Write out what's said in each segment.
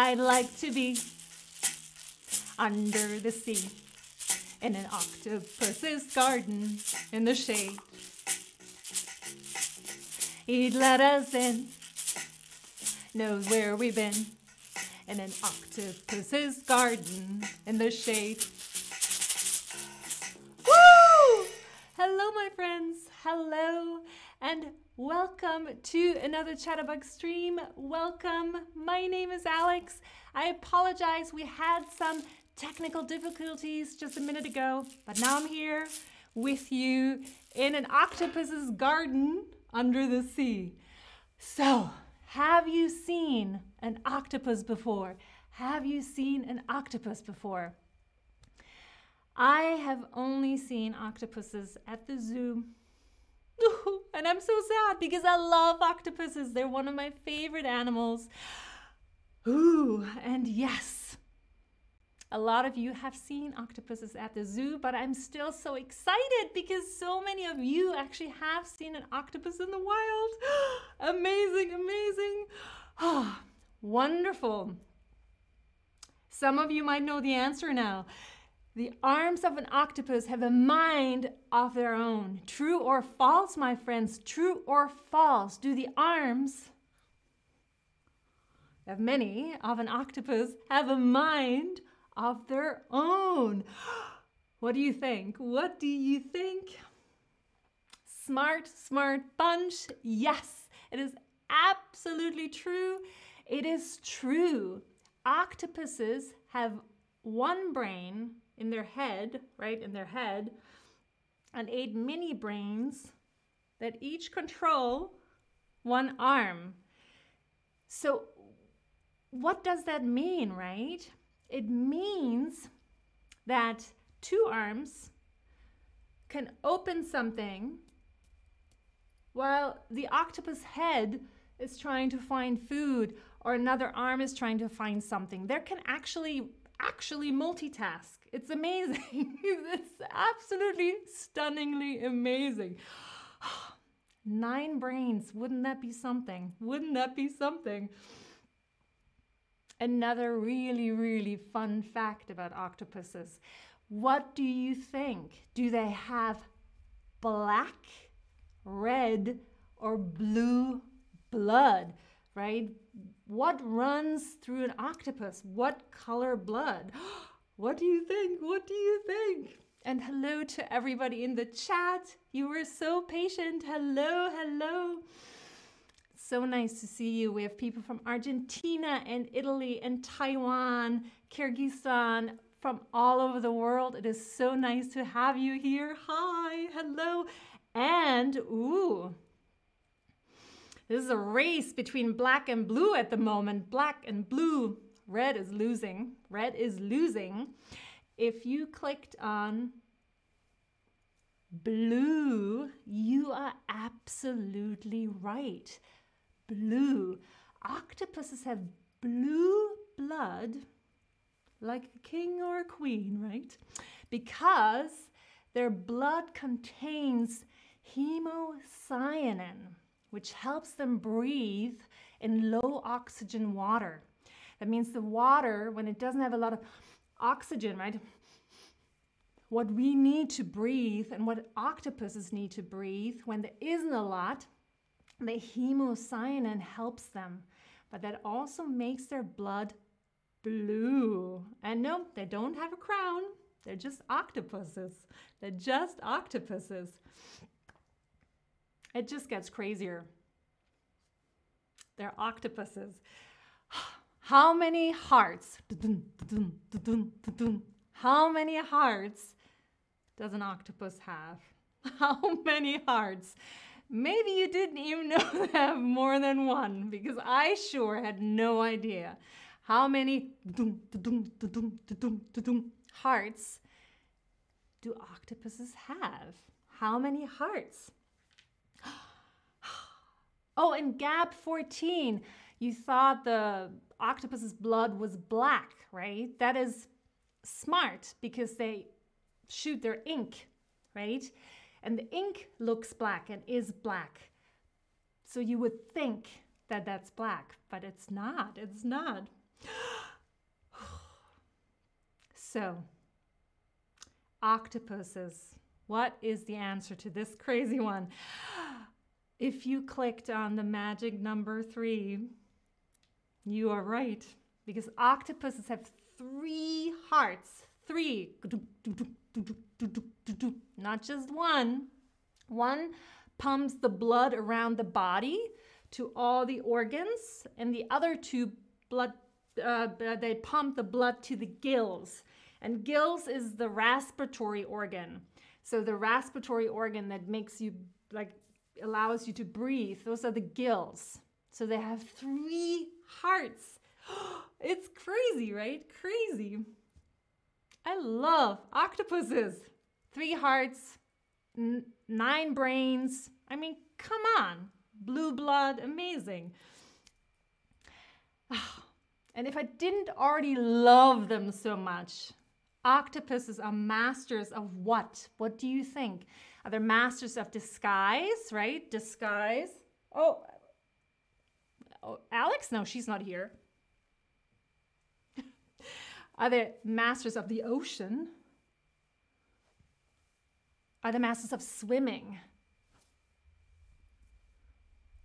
I'd like to be under the sea in an octopus's garden in the shade. He'd let us in, knows where we've been in an octopus's garden in the shade. Woo! Hello, my friends. Hello, and welcome to another Chatterbug stream. Welcome. My name is Alex. I apologize. We had some technical difficulties just a minute ago, but now I'm here with you in an octopus's garden under the sea. So, have you seen an octopus before? Have you seen an octopus before? I have only seen octopuses at the zoo. and I'm so sad because I love octopuses. They're one of my favorite animals. Ooh, and yes, a lot of you have seen octopuses at the zoo, but I'm still so excited because so many of you actually have seen an octopus in the wild. amazing, amazing. Oh, wonderful. Some of you might know the answer now. The arms of an octopus have a mind of their own. True or false, my friends? True or false? Do the arms of many of an octopus have a mind of their own. What do you think? What do you think? Smart, smart bunch. Yes, it is absolutely true. It is true. Octopuses have one brain in their head, right, in their head, and eight mini brains that each control one arm. So, what does that mean, right? It means that two arms can open something while the octopus head is trying to find food or another arm is trying to find something. There can actually actually multitask. It's amazing. it's absolutely stunningly amazing. Nine brains. Wouldn't that be something? Wouldn't that be something? Another really, really fun fact about octopuses. What do you think? Do they have black, red, or blue blood, right? What runs through an octopus? What color blood? What do you think? What do you think? And hello to everybody in the chat. You were so patient. Hello, hello. So nice to see you. We have people from Argentina and Italy and Taiwan, Kyrgyzstan, from all over the world. It is so nice to have you here. Hi, hello. And, ooh, this is a race between black and blue at the moment. Black and blue. Red is losing. Red is losing. If you clicked on blue, you are absolutely right blue. Octopuses have blue blood, like a king or a queen, right? Because their blood contains hemocyanin, which helps them breathe in low oxygen water. That means the water, when it doesn't have a lot of oxygen, right? What we need to breathe and what octopuses need to breathe when there isn't a lot the hemocyanin helps them, but that also makes their blood blue. And no, they don't have a crown. They're just octopuses. They're just octopuses. It just gets crazier. They're octopuses. How many hearts? How many hearts does an octopus have? How many hearts? Maybe you didn't even know they have more than one because I sure had no idea how many hearts do octopuses have? How many hearts? Oh, and gap 14, you thought the octopus's blood was black, right? That is smart because they shoot their ink, right? and the ink looks black and is black. So you would think that that's black, but it's not. It's not. so, octopuses. What is the answer to this crazy one? If you clicked on the magic number three, you are right because octopuses have three hearts. Three. Not just one. One pumps the blood around the body to all the organs, and the other two blood uh, they pump the blood to the gills. And gills is the respiratory organ. So the respiratory organ that makes you like allows you to breathe. Those are the gills. So they have three hearts. It's crazy, right? Crazy. I love octopuses. Three hearts, nine brains. I mean, come on. Blue blood, amazing. And if I didn't already love them so much, octopuses are masters of what? What do you think? Are they masters of disguise, right? Disguise. Oh, oh Alex? No, she's not here. are they masters of the ocean? Are they masters of swimming?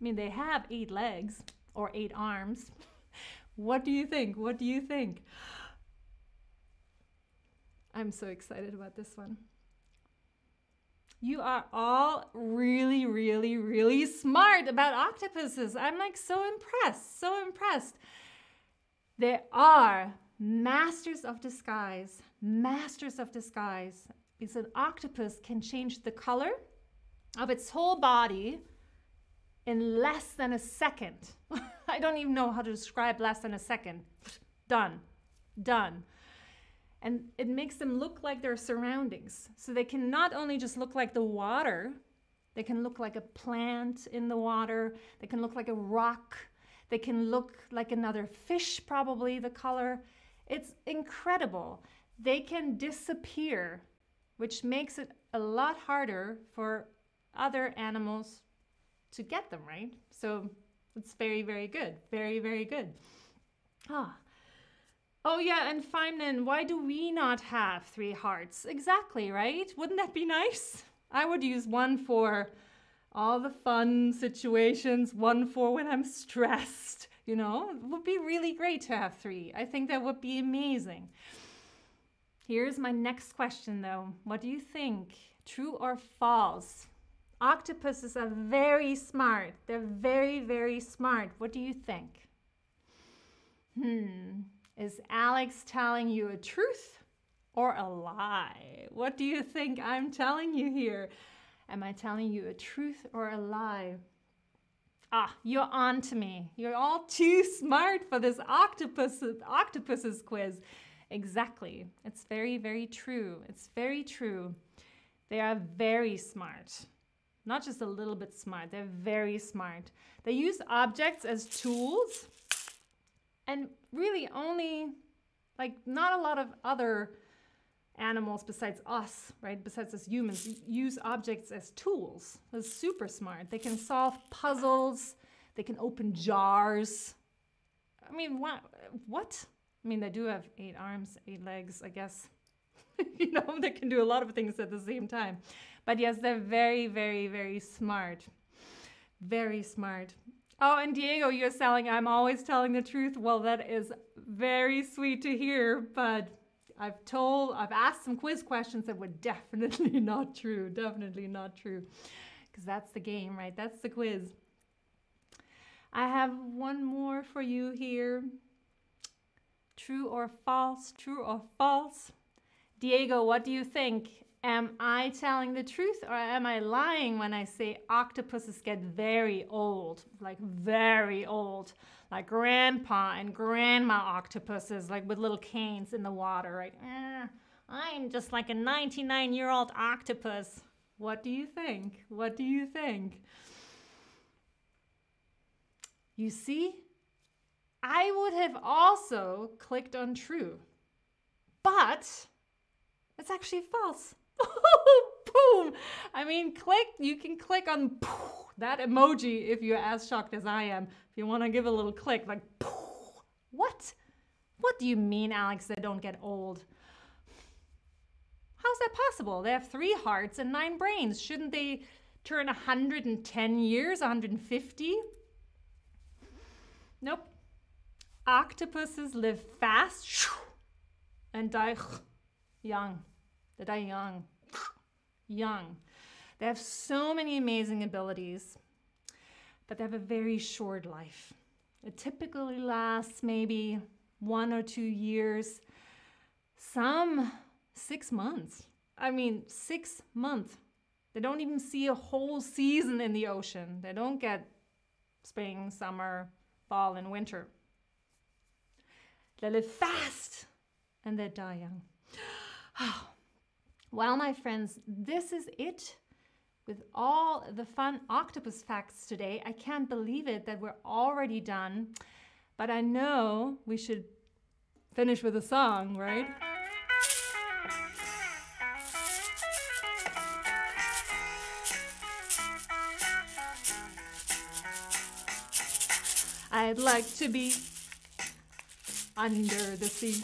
I mean, they have eight legs or eight arms. what do you think? What do you think? I'm so excited about this one. You are all really, really, really smart about octopuses. I'm like so impressed, so impressed. They are masters of disguise, masters of disguise. Because an octopus can change the color of its whole body in less than a second. I don't even know how to describe less than a second. Done. Done. And it makes them look like their surroundings. So they can not only just look like the water, they can look like a plant in the water, they can look like a rock, they can look like another fish, probably the color. It's incredible. They can disappear, which makes it a lot harder for other animals to get them, right? So it's very, very good. Very, very good. Ah. Oh, yeah, and Feynman, why do we not have three hearts? Exactly, right? Wouldn't that be nice? I would use one for all the fun situations, one for when I'm stressed. You know, it would be really great to have three. I think that would be amazing. Here's my next question, though. What do you think? True or false? Octopuses are very smart. They're very, very smart. What do you think? Hmm. Is Alex telling you a truth or a lie? What do you think I'm telling you here? Am I telling you a truth or a lie? Ah, you're on to me. You're all too smart for this octopus octopuses quiz. Exactly. It's very, very true. It's very true. They are very smart not just a little bit smart, they're very smart. They use objects as tools and really only, like, not a lot of other animals besides us, right? Besides us humans, use objects as tools. They're super smart. They can solve puzzles, they can open jars. I mean, what? What? I mean, they do have eight arms, eight legs, I guess. you know, they can do a lot of things at the same time. But yes, they're very, very, very smart. Very smart. Oh, and Diego, you're selling, I'm always telling the truth. Well, that is very sweet to hear, but I've told, I've asked some quiz questions that were definitely not true. Definitely not true. Because that's the game, right? That's the quiz. I have one more for you here. True or false? True or false? Diego, what do you think? Am I telling the truth or am I lying when I say octopuses get very old? Like very old. Like grandpa and grandma octopuses, like with little canes in the water, right? Eh, I'm just like a 99 year old octopus. What do you think? What do you think? You see, I would have also clicked on true, but it's actually false. Boom! I mean, click, you can click on that emoji if you're as shocked as I am. If you want to give a little click, like, what? What do you mean, Alex, they don't get old? How's that possible? They have three hearts and nine brains. Shouldn't they turn 110 years, 150? Nope. Octopuses live fast and die young. They die young. Young. They have so many amazing abilities, but they have a very short life. It typically lasts maybe one or two years, some six months. I mean, six months. They don't even see a whole season in the ocean. They don't get spring, summer, fall, and winter. They live fast and they die young. Oh, well, my friends, this is it with all the fun octopus facts today. I can't believe it that we're already done, but I know we should finish with a song, right? I'd like to be under the sea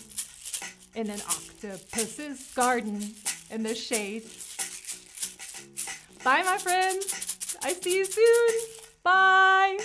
in an octopus's garden in the shade. Bye, my friends. I see you soon. Bye.